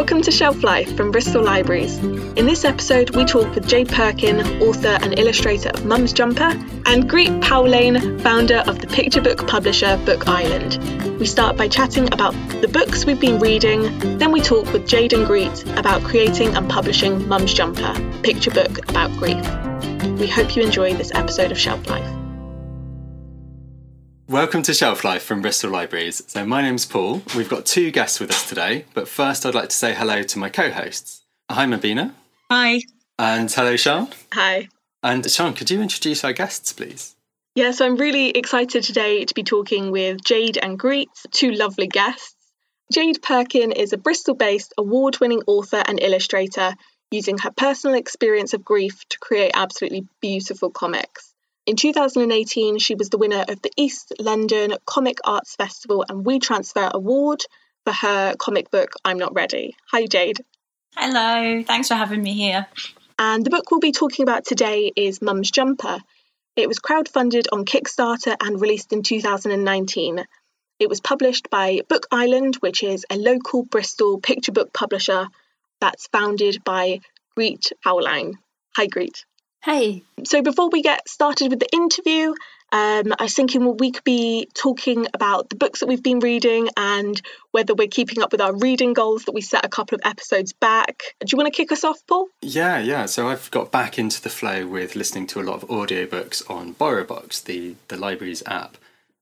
Welcome to Shelf Life from Bristol Libraries. In this episode, we talk with Jade Perkin, author and illustrator of Mum's Jumper, and Greet Pauwelijn, founder of the picture book publisher Book Island. We start by chatting about the books we've been reading, then we talk with Jade and Greet about creating and publishing Mum's Jumper, picture book about grief. We hope you enjoy this episode of Shelf Life. Welcome to Shelf Life from Bristol Libraries. So, my name's Paul. We've got two guests with us today, but first I'd like to say hello to my co hosts. Hi, Mabina. Hi. And hello, Sean. Hi. And Sean, could you introduce our guests, please? Yeah, so I'm really excited today to be talking with Jade and Greet, two lovely guests. Jade Perkin is a Bristol based award winning author and illustrator using her personal experience of grief to create absolutely beautiful comics. In 2018, she was the winner of the East London Comic Arts Festival and WeTransfer Award for her comic book I'm Not Ready. Hi, Jade. Hello, thanks for having me here. And the book we'll be talking about today is Mum's Jumper. It was crowdfunded on Kickstarter and released in 2019. It was published by Book Island, which is a local Bristol picture book publisher that's founded by Greet Pauwelijn. Hi, Greet. Hey. So before we get started with the interview, um, I was thinking well, we could be talking about the books that we've been reading and whether we're keeping up with our reading goals that we set a couple of episodes back. Do you want to kick us off, Paul? Yeah, yeah. So I've got back into the flow with listening to a lot of audiobooks on BorrowBox, the, the library's app.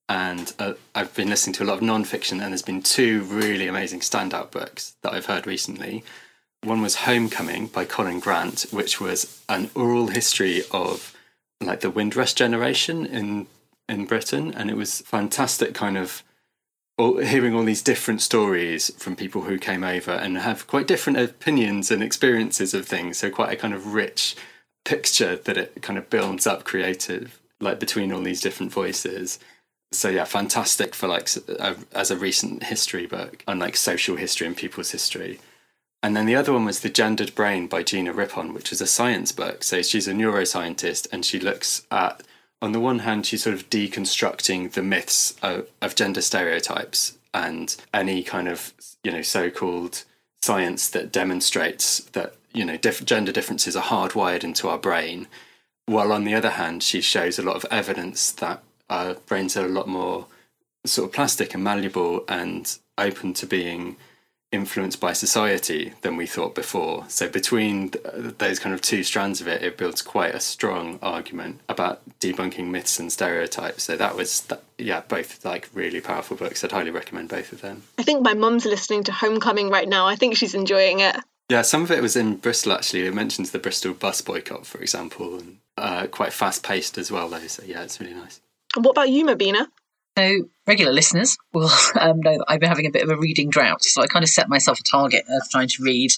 And uh, I've been listening to a lot of non-fiction, and there's been two really amazing standout books that I've heard recently. One was Homecoming by Colin Grant, which was an oral history of like the Windrush generation in in Britain, and it was fantastic. Kind of all, hearing all these different stories from people who came over and have quite different opinions and experiences of things. So quite a kind of rich picture that it kind of builds up creative, like between all these different voices. So yeah, fantastic for like a, as a recent history book on like social history and people's history. And then the other one was The Gendered Brain by Gina Rippon, which is a science book. So she's a neuroscientist and she looks at, on the one hand, she's sort of deconstructing the myths of, of gender stereotypes and any kind of, you know, so called science that demonstrates that, you know, diff- gender differences are hardwired into our brain. While on the other hand, she shows a lot of evidence that our brains are a lot more sort of plastic and malleable and open to being influenced by society than we thought before. So between those kind of two strands of it, it builds quite a strong argument about debunking myths and stereotypes. So that was, yeah, both like really powerful books. I'd highly recommend both of them. I think my mum's listening to Homecoming right now. I think she's enjoying it. Yeah, some of it was in Bristol actually. It mentions the Bristol bus boycott, for example, and uh, quite fast paced as well, though. So yeah, it's really nice. And what about you, Mabina? So, regular listeners will um, know that I've been having a bit of a reading drought. So, I kind of set myself a target of trying to read,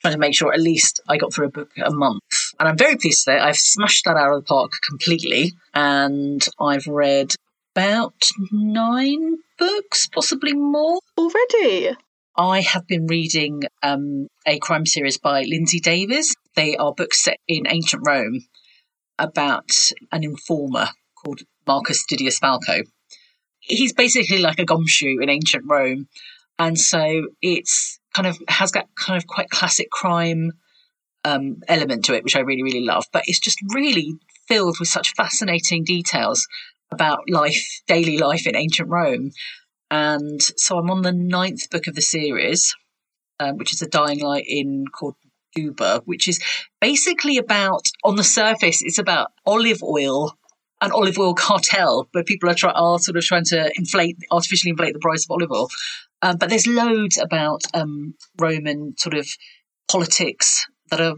trying to make sure at least I got through a book a month. And I'm very pleased that I've smashed that out of the park completely. And I've read about nine books, possibly more. Already? I have been reading um, a crime series by Lindsey Davis. They are books set in ancient Rome about an informer called Marcus Didius Falco he's basically like a gumshoe in ancient Rome. And so it's kind of has that kind of quite classic crime um, element to it, which I really, really love. But it's just really filled with such fascinating details about life, daily life in ancient Rome. And so I'm on the ninth book of the series, um, which is a dying light in called Duba, which is basically about, on the surface, it's about olive oil an olive oil cartel where people are, try, are sort of trying to inflate, artificially inflate the price of olive oil. Um, but there's loads about um, Roman sort of politics that are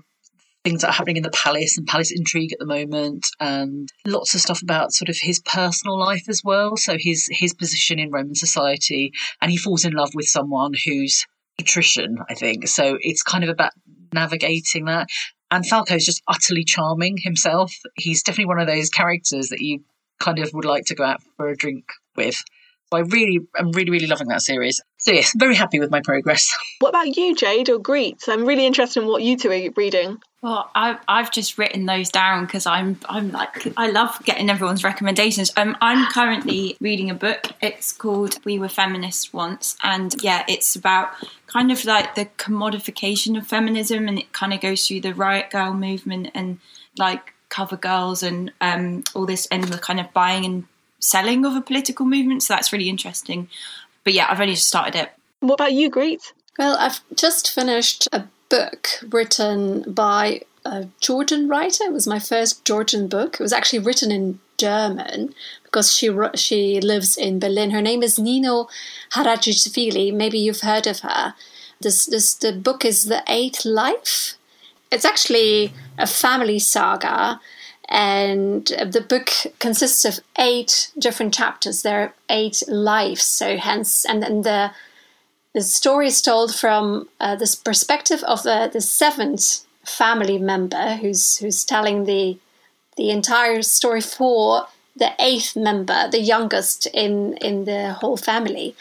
things that are happening in the palace and palace intrigue at the moment, and lots of stuff about sort of his personal life as well. So his his position in Roman society, and he falls in love with someone who's patrician, I think. So it's kind of about navigating that. And Falco's just utterly charming himself. He's definitely one of those characters that you kind of would like to go out for a drink with. So I really, I'm really, really loving that series. So yes, very happy with my progress. What about you, Jade or Greet? I'm really interested in what you two are reading. Well, I've, I've just written those down because I'm I'm like I love getting everyone's recommendations. Um, I'm currently reading a book. It's called We Were Feminists Once, and yeah, it's about kind of like the commodification of feminism, and it kind of goes through the riot girl movement and like cover girls and um, all this, and the kind of buying and selling of a political movement. So that's really interesting. But yeah, I've only just started it. What about you, Greet? Well, I've just finished a book written by a Georgian writer. It was my first Georgian book. It was actually written in German because she she lives in Berlin. Her name is Nino Haratischwili. Maybe you've heard of her. This this the book is The Eighth Life. It's actually a family saga and the book consists of eight different chapters. There are eight lives, so hence, and then the the story is told from uh, this perspective of the, the seventh family member who's who's telling the the entire story for the eighth member, the youngest in in the whole family.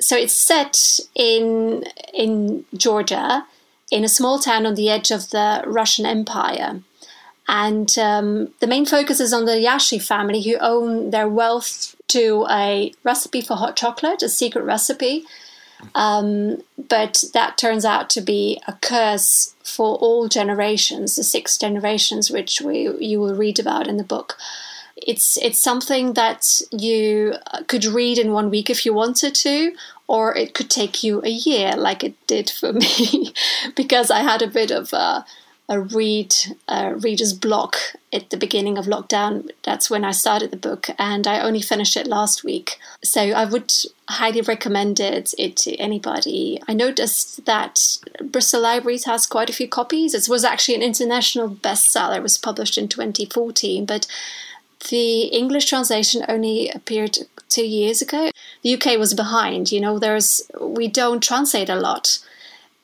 So it's set in in Georgia, in a small town on the edge of the Russian Empire. And um, the main focus is on the Jashi family who own their wealth to a recipe for hot chocolate, a secret recipe um, but that turns out to be a curse for all generations, the six generations which we you will read about in the book. It's it's something that you could read in one week if you wanted to, or it could take you a year, like it did for me, because I had a bit of a a read a reader's block at the beginning of lockdown. That's when I started the book, and I only finished it last week. So I would highly recommend it, it to anybody. I noticed that Bristol Libraries has quite a few copies. It was actually an international bestseller. It was published in 2014, but the English translation only appeared two years ago. The UK was behind. You know, there's we don't translate a lot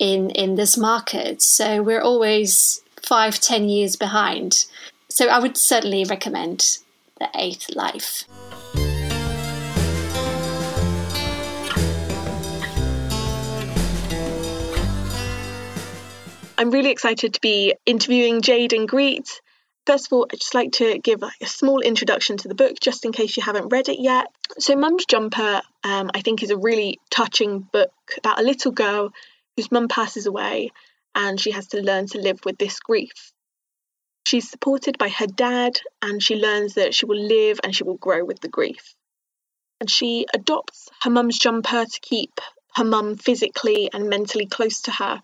in in this market. So we're always five, ten years behind. So I would certainly recommend the Eighth Life. I'm really excited to be interviewing Jade and Greet. First of all, I'd just like to give a small introduction to the book, just in case you haven't read it yet. So, Mum's Jumper, um, I think, is a really touching book about a little girl whose mum passes away and she has to learn to live with this grief. She's supported by her dad and she learns that she will live and she will grow with the grief. And she adopts her mum's jumper to keep her mum physically and mentally close to her.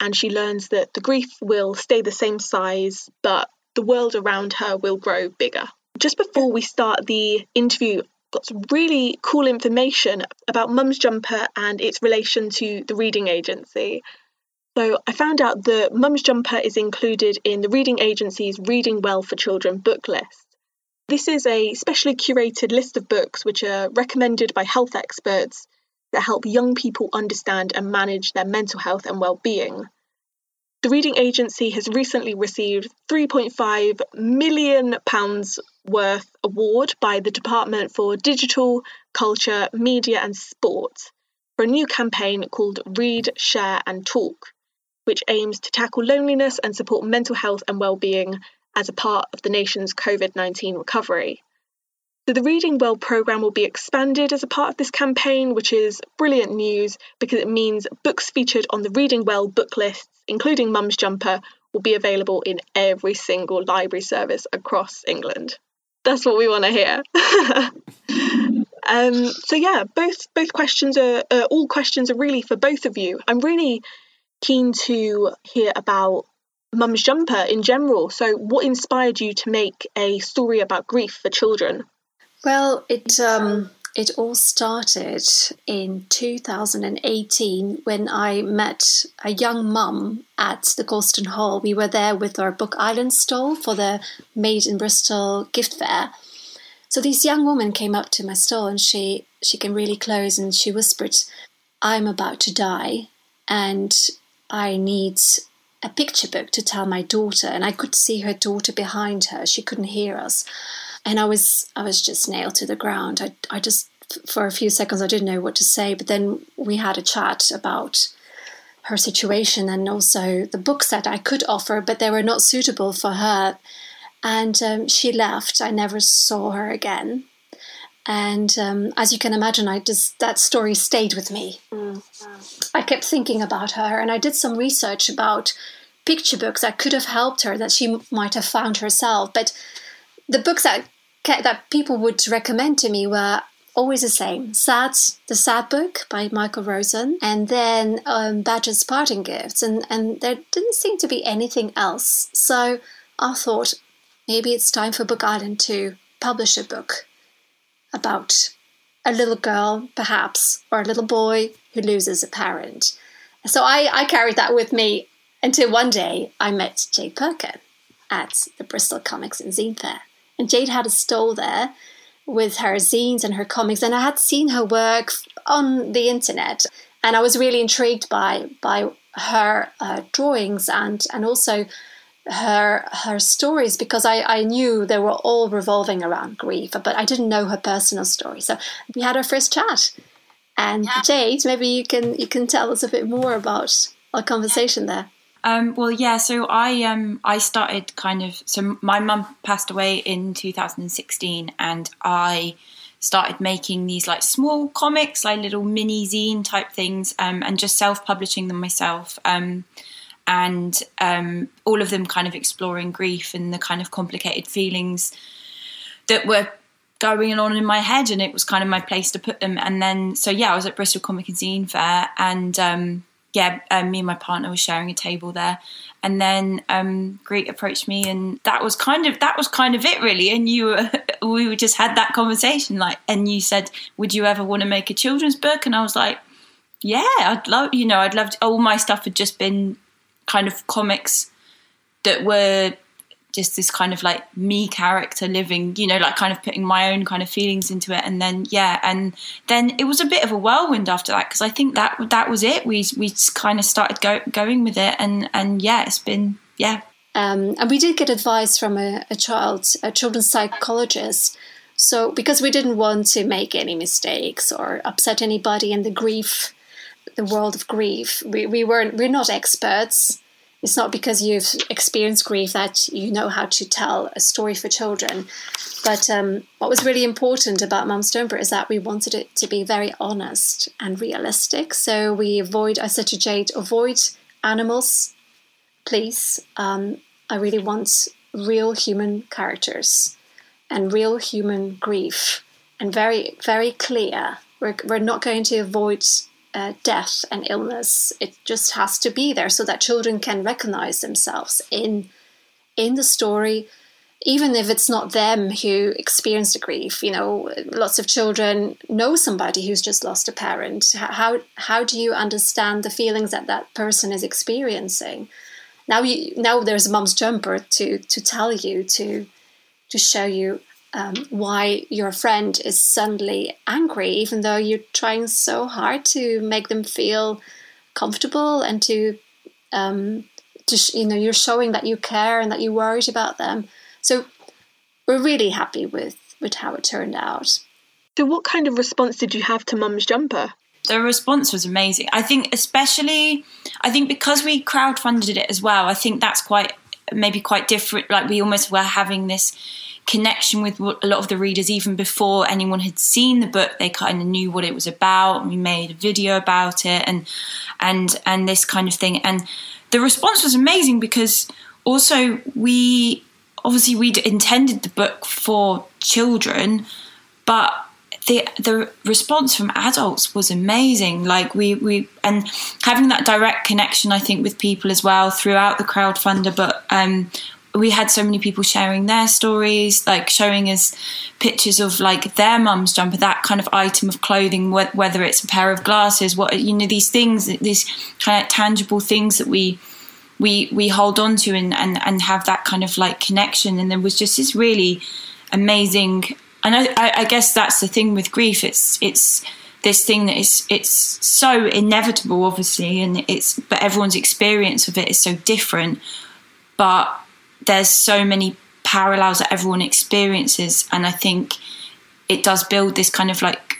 And she learns that the grief will stay the same size, but the world around her will grow bigger. Just before we start the interview, got some really cool information about Mum's Jumper and its relation to the reading agency. So I found out that Mum's Jumper is included in the reading agency's Reading Well for Children book list. This is a specially curated list of books which are recommended by health experts that help young people understand and manage their mental health and well-being. The reading agency has recently received 3.5 million pounds worth award by the Department for Digital, Culture, Media and Sport for a new campaign called Read, Share and Talk, which aims to tackle loneliness and support mental health and well-being as a part of the nation's COVID-19 recovery. So the Reading Well programme will be expanded as a part of this campaign, which is brilliant news because it means books featured on the Reading Well book lists, including Mum's Jumper, will be available in every single library service across England. That's what we want to hear. um, so yeah, both both questions are uh, all questions are really for both of you. I'm really keen to hear about Mum's Jumper in general. So, what inspired you to make a story about grief for children? Well, it um, it all started in 2018 when I met a young mum at the Colston Hall. We were there with our Book Island stall for the Made in Bristol gift fair. So this young woman came up to my stall and she she came really close and she whispered, "I'm about to die, and I need." A picture book to tell my daughter, and I could see her daughter behind her. She couldn't hear us and I was I was just nailed to the ground. I I just for a few seconds I didn't know what to say, but then we had a chat about her situation and also the books that I could offer, but they were not suitable for her. And um, she left. I never saw her again. And um, as you can imagine, I just that story stayed with me. Mm. I kept thinking about her, and I did some research about picture books that could have helped her that she might have found herself. But the books that that people would recommend to me were always the same: Sad, the Sad Book by Michael Rosen, and then um, Badger's Parting Gifts, and and there didn't seem to be anything else. So I thought maybe it's time for Book Island to publish a book about a little girl, perhaps, or a little boy who loses a parent. So I, I carried that with me until one day I met Jade Perkin at the Bristol Comics and Zine Fair. And Jade had a stall there with her zines and her comics, and I had seen her work on the internet, and I was really intrigued by by her uh, drawings and and also her her stories because I, I knew they were all revolving around grief, but I didn't know her personal story. So we had our first chat. And yeah. Jade, maybe you can you can tell us a bit more about our conversation there. Um, well, yeah. So I um, I started kind of. So my mum passed away in 2016, and I started making these like small comics, like little mini zine type things, um, and just self publishing them myself. Um, and um, all of them kind of exploring grief and the kind of complicated feelings that were going on in my head and it was kind of my place to put them and then so yeah i was at bristol comic and zine fair and um, yeah um, me and my partner were sharing a table there. And then um, Greet approached me and that was kind of that was kind of it really. And you were, we just had that conversation like and you said would you ever want to make a children's book? And i was like yeah i'd love you know i'd love to, all my stuff had just been kind of comics that were just this kind of like me character living, you know, like kind of putting my own kind of feelings into it. And then, yeah, and then it was a bit of a whirlwind after that because I think that that was it. We we kind of started go, going with it, and and yeah, it's been yeah. Um, and we did get advice from a, a child, a children's psychologist. So because we didn't want to make any mistakes or upset anybody in the grief the world of grief. We, we weren't we're not experts. It's not because you've experienced grief that you know how to tell a story for children. But um, what was really important about Mum's Jumper is that we wanted it to be very honest and realistic. So we avoid. I said to Jade, avoid animals, please. Um, I really want real human characters and real human grief, and very very clear. We're, we're not going to avoid uh, death and illness. It just has to be there so that children can recognize themselves in in the story, even if it's not them who experience the grief. You know, lots of children know somebody who's just lost a parent. How how do you understand the feelings that that person is experiencing? Now you now there's a mum's jumper to to tell you to to show you um, why your friend is suddenly angry, even though you're trying so hard to make them feel comfortable and to, um, to sh- you know, you're showing that you care and that you're worried about them. So we're really happy with with how it turned out. So, what kind of response did you have to Mum's Jumper? the response was amazing. I think, especially, I think because we crowdfunded it as well, I think that's quite maybe quite different. Like we almost were having this connection with a lot of the readers even before anyone had seen the book they kind of knew what it was about. We made a video about it and and and this kind of thing. And the response was amazing because also we obviously we'd intended the book for children but the the response from adults was amazing. Like we we and having that direct connection i think with people as well throughout the crowdfunder but um we had so many people sharing their stories, like showing us pictures of like their mum's jumper, that kind of item of clothing, whether it's a pair of glasses, what you know, these things, these kind of tangible things that we we we hold on to and and and have that kind of like connection. And there was just this really amazing. And I, I guess that's the thing with grief. It's it's this thing that is it's so inevitable, obviously, and it's but everyone's experience of it is so different. But there's so many parallels that everyone experiences, and I think it does build this kind of like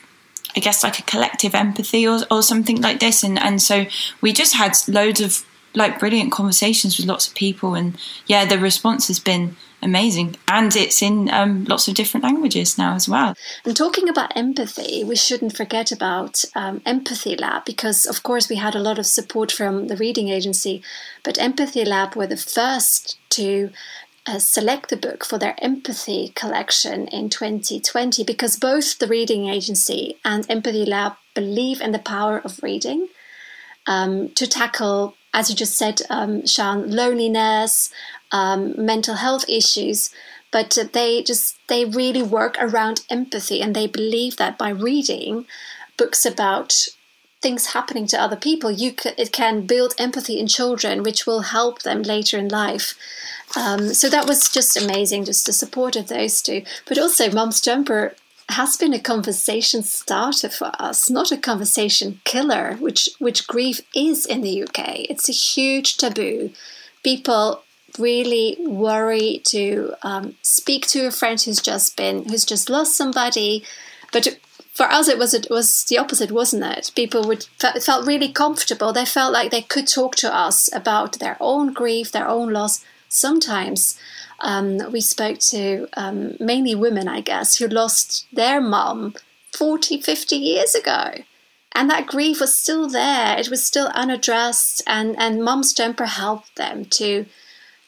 I guess like a collective empathy or, or something like this. And, and so we just had loads of like brilliant conversations with lots of people. And yeah, the response has been amazing. And it's in um, lots of different languages now as well. And talking about empathy, we shouldn't forget about um, Empathy Lab because, of course, we had a lot of support from the reading agency. But Empathy Lab were the first to uh, select the book for their empathy collection in 2020 because both the reading agency and Empathy Lab believe in the power of reading um, to tackle, as you just said, um, Sean, loneliness, um, mental health issues. But they just they really work around empathy, and they believe that by reading books about things happening to other people, you can, it can build empathy in children, which will help them later in life. Um, so that was just amazing, just the support of those two. But also, Mum's Jumper has been a conversation starter for us, not a conversation killer, which which grief is in the UK. It's a huge taboo. People really worry to um, speak to a friend who's just been who's just lost somebody, but for us it was it was the opposite wasn't it people would felt really comfortable they felt like they could talk to us about their own grief their own loss sometimes um, we spoke to um, mainly women i guess who lost their mum 40 50 years ago and that grief was still there it was still unaddressed and and mum's jumper helped them to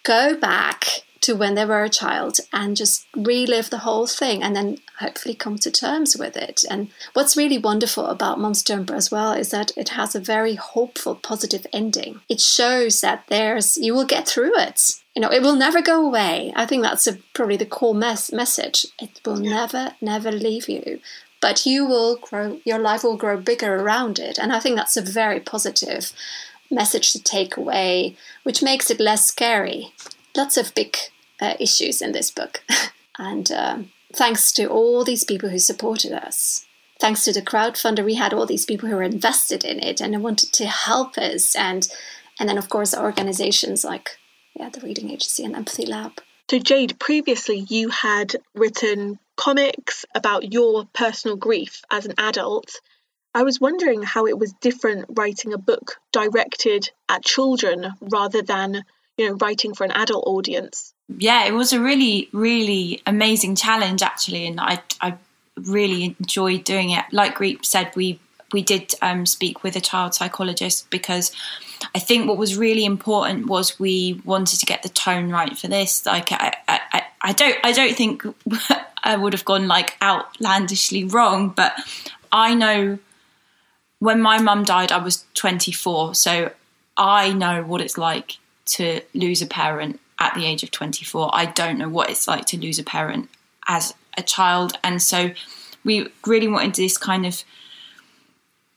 go back to when they were a child and just relive the whole thing and then hopefully come to terms with it. And what's really wonderful about Mum's Jumper as well is that it has a very hopeful, positive ending. It shows that there's you will get through it. You know, it will never go away. I think that's a, probably the core mes- message. It will never, never leave you but you will grow your life will grow bigger around it and i think that's a very positive message to take away which makes it less scary lots of big uh, issues in this book. and um, thanks to all these people who supported us, thanks to the crowdfunder, we had all these people who were invested in it and wanted to help us. And and then of course organizations like yeah, the Reading Agency and Empathy Lab. So Jade, previously you had written comics about your personal grief as an adult. I was wondering how it was different writing a book directed at children rather than you know writing for an adult audience yeah it was a really really amazing challenge actually and i i really enjoyed doing it like Greet said we we did um, speak with a child psychologist because I think what was really important was we wanted to get the tone right for this. Like I, I, I don't I don't think I would have gone like outlandishly wrong, but I know when my mum died, I was 24, so I know what it's like to lose a parent at the age of 24. I don't know what it's like to lose a parent as a child. And so we really wanted this kind of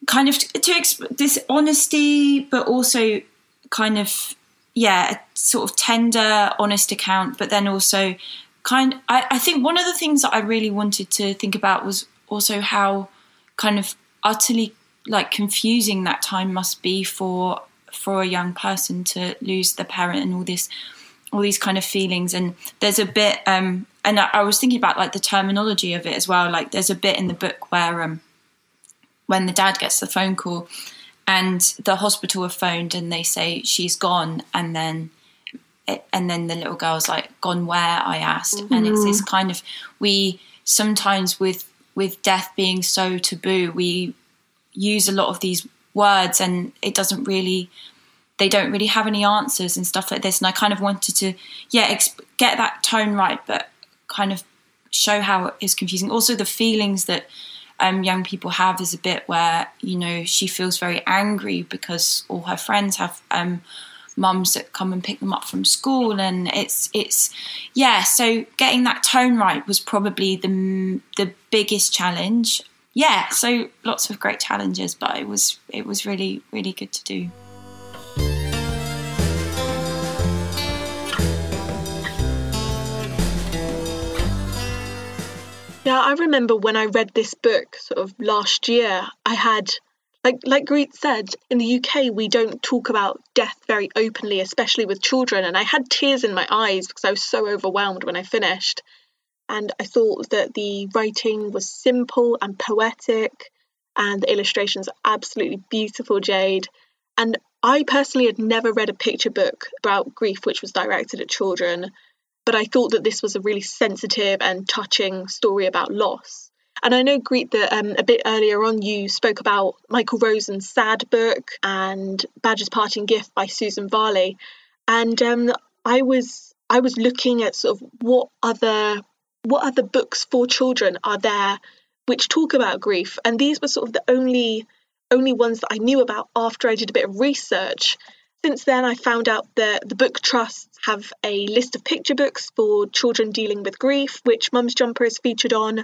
kind of to, to this honesty but also kind of yeah a sort of tender honest account but then also kind I, I think one of the things that i really wanted to think about was also how kind of utterly like confusing that time must be for for a young person to lose their parent and all this all these kind of feelings. And there's a bit um and I, I, was thinking about like the terminology of it as well. Like there's a bit in the book where um when the dad gets the phone call and the hospital have phoned and they say she's gone and then and then the little girl's like gone where? I asked. Mm-hmm. and it's this kind of we sometimes with with death being so taboo we use a lot of these words and it doesn't really they don't really have any answers and stuff like this. And i kind of wanted to yeah exp- get that tone right but kind of show how it is confusing. Also the feelings that um, young people have is a bit where you know she feels very angry because all her friends have um, mums that come and pick them up from school and it's it's yeah so getting that tone right was probably the the biggest challenge yeah, so lots of great challenges, but it was it was really really good to do. Yeah, I remember when I read this book sort of last year, I had like like Greet said, in the UK we don't talk about death very openly, especially with children, and I had tears in my eyes because I was so overwhelmed when I finished and I thought that the writing was simple and poetic, and the illustrations are absolutely beautiful, Jade. And I personally had never read a picture book about grief which was directed at children, but I thought that this was a really sensitive and touching story about loss. And I know, Greet, that um, a bit earlier on you spoke about Michael Rosen's Sad book and Badger's Parting Gift by Susan Varley, and um, I was I was looking at sort of what other what other books for children are there which talk about grief, and these were sort of the only only ones that I knew about after I did a bit of research. Since then, I found out that the book trusts have a list of picture books for children dealing with grief, which Mum's Jumper is featured on.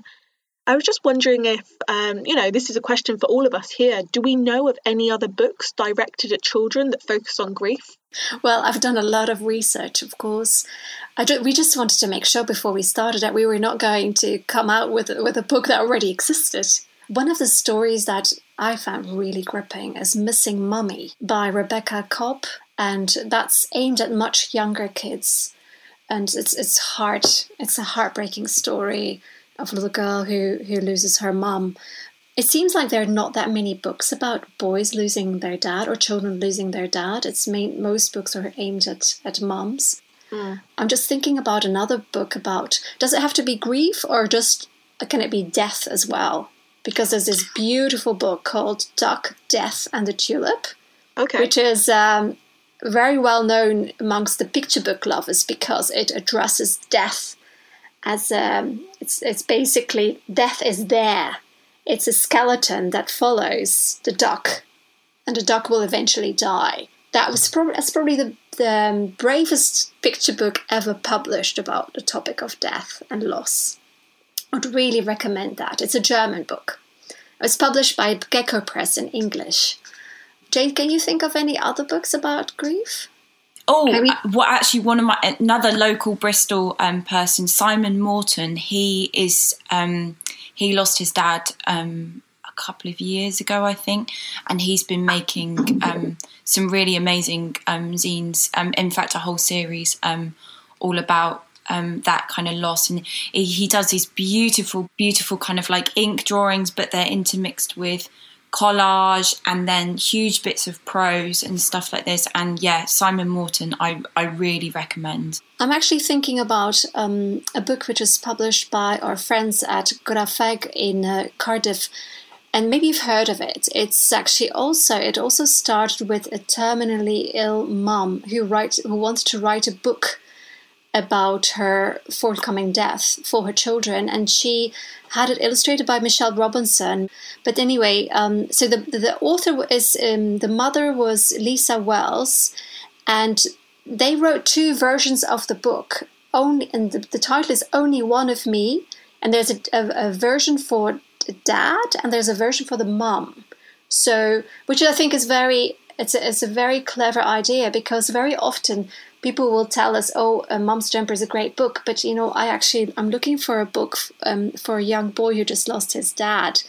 I was just wondering if, um, you know, this is a question for all of us here. Do we know of any other books directed at children that focus on grief? Well, I've done a lot of research, of course. we just wanted to make sure before we started that we were not going to come out with, with a book that already existed. One of the stories that I found really gripping is Missing Mummy by Rebecca Cobb, and that's aimed at much younger kids. And it's it's hard. It's a heartbreaking story of a little girl who who loses her mum. It seems like there are not that many books about boys losing their dad or children losing their dad. It's main, most books are aimed at at mums. Mm. I'm just thinking about another book about. Does it have to be grief or just can it be death as well? Because there's this beautiful book called Duck, Death, and the Tulip, okay. which is um, very well known amongst the picture book lovers because it addresses death as um, it's it's basically death is there. It's a skeleton that follows the duck, and the duck will eventually die. That was probably that's probably the the um, bravest picture book ever published about the topic of death and loss. Would really recommend that. It's a German book. It was published by Gecko Press in English. Jade, can you think of any other books about grief? Oh, we- uh, well, actually, one of my another local Bristol um, person, Simon Morton. He is um, he lost his dad um, a couple of years ago, I think, and he's been making um, some really amazing um, zines. Um, in fact, a whole series all about um, that kind of loss. And he, does these beautiful, beautiful kind of like ink drawings, but they're intermixed with collage and then huge bits of prose and stuff like this. And yeah, Simon Morton, I, I really recommend. I'm actually thinking about um, a book which was published by our friends at Graffeg in uh, Cardiff and maybe you've heard of it. It's actually also it also started with a terminally ill mum who writes who wants to write a book about her forthcoming death for her children, and she had it illustrated by Michelle Robinson. But anyway, um, so the the author is um, the mother was Lisa Wells, and they wrote two versions of the book. Only and the, the title is Only One of Me, and there's a, a, a version for dad and there's a version for the mom. So, which I think is very it's a, it's a very clever idea because very often people will tell us, "Oh, uh, Mom's Jumper is a great book," but you know, I actually I'm looking for a book um, for a young boy who just lost his dad,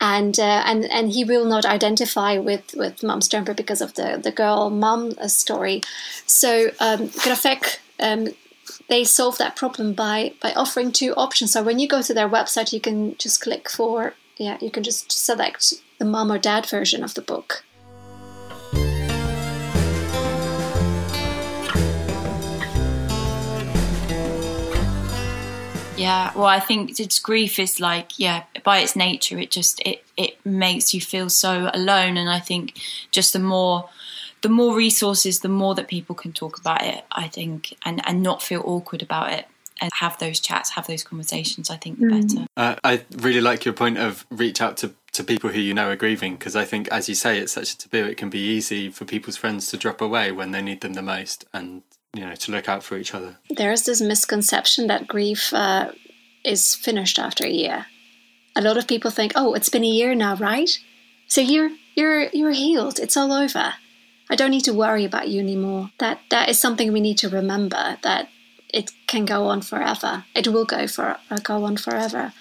and uh, and and he will not identify with with Mom's Jumper because of the the girl mom uh, story. So um, Graffeg. Um, they solve that problem by by offering two options. So when you go to their website, you can just click for yeah, you can just select the mom or dad version of the book. Yeah, well, I think it's grief is like yeah, by its nature, it just it it makes you feel so alone, and I think just the more the more resources, the more that people can talk about it. I think and and not feel awkward about it and have those chats, have those conversations. I think the mm. better. Uh, I really like your point of reach out to to people who you know are grieving because I think, as you say, it's such a taboo. It can be easy for people's friends to drop away when they need them the most, and you know to look out for each other. There's this misconception that grief uh, is finished after a year. A lot of people think, "Oh, it's been a year now, right? So you're you're you're healed. It's all over. I don't need to worry about you anymore." That that is something we need to remember that it can go on forever. It will go for uh, go on forever.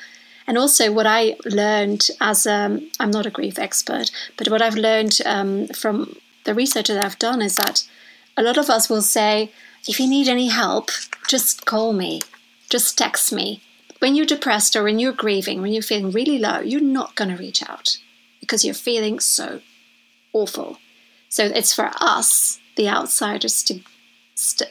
And also, what I learned as um, I'm not a grief expert, but what I've learned um, from the research that I've done is that a lot of us will say, if you need any help, just call me, just text me. When you're depressed or when you're grieving, when you're feeling really low, you're not going to reach out. because you're feeling so awful. So it's for us, the outsiders, to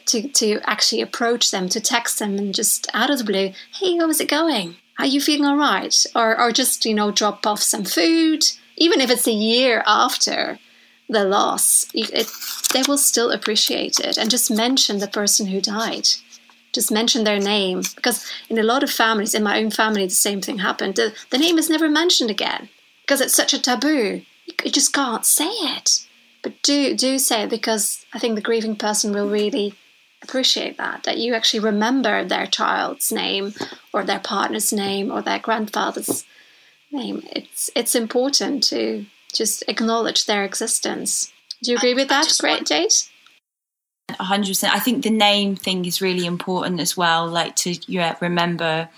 to to actually approach them, to text them, and just out of the blue, hey, how is it going? Are you feeling all right? Or or just you know drop off some food, even if it's a year after the loss, it, they will still appreciate it, and just mention the person who died. Just mention their name because in a lot of families, in my own family, the same thing happened. The, the name is never mentioned again because it's such a taboo. You just can't say it. But do do say it because I think the grieving person will really appreciate that that you actually remember their child's name or their partner's name or their grandfather's name. It's it's important to just acknowledge their existence. Do you agree I, with that, Greet Jade? 100% i think the name thing is really important as well like to yeah remember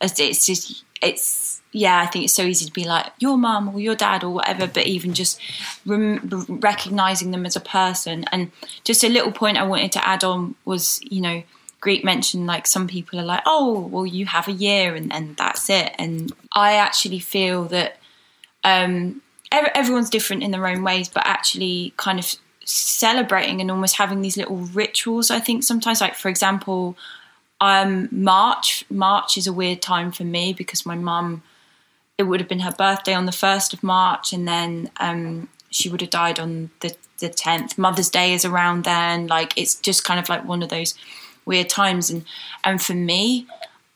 it's just it's yeah, I think it's so easy to be like your mum or your dad or whatever, but even just rem- recognizing them as a person. And just a little point I wanted to add on was, you know, Greet mentioned like some people are like, oh, well, you have a year and, and that's it. And I actually feel that um, everyone's different in their own ways, but actually kind of celebrating and almost having these little rituals. I think sometimes, like for example, um, March. March is a weird time for me because my mum it would have been her birthday on the 1st of March, and then um, she would have died on the, the 10th. Mother's Day is around then. Like, it's just kind of like one of those weird times. And, and for me,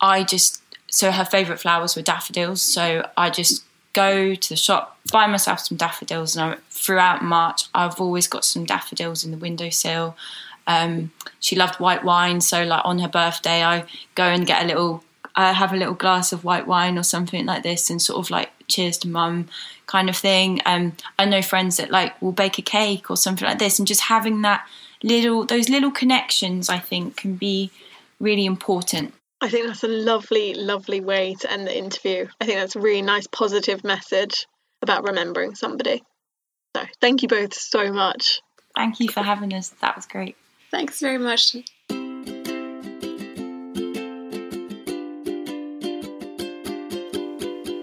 I just, so her favourite flowers were daffodils. So I just go to the shop, buy myself some daffodils, and I, throughout March, I've always got some daffodils in the windowsill. Um, she loved white wine, so like on her birthday, I go and get a little I have a little glass of white wine or something like this and sort of like cheers to mum kind of thing. Um, I know friends that like will bake a cake or something like this and just having that little those little connections I think can be really important. I think that's a lovely, lovely way to end the interview. I think that's a really nice positive message about remembering somebody. So thank you both so much. Thank you for having us. That was great. Thanks very much.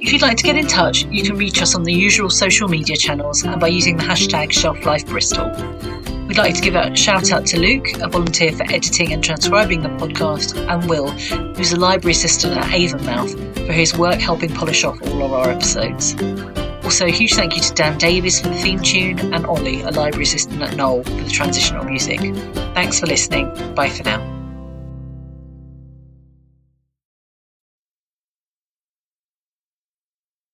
If you'd like to get in touch, you can reach us on the usual social media channels and by using the hashtag ShelfLifeBristol. We'd like to give a shout out to Luke, a volunteer for editing and transcribing the podcast, and Will, who's a library assistant at Avonmouth, for his work helping polish off all of our episodes. Also, a huge thank you to Dan Davies for the theme tune and Ollie, a library assistant at Knowle, for the transitional music. Thanks for listening. Bye for now.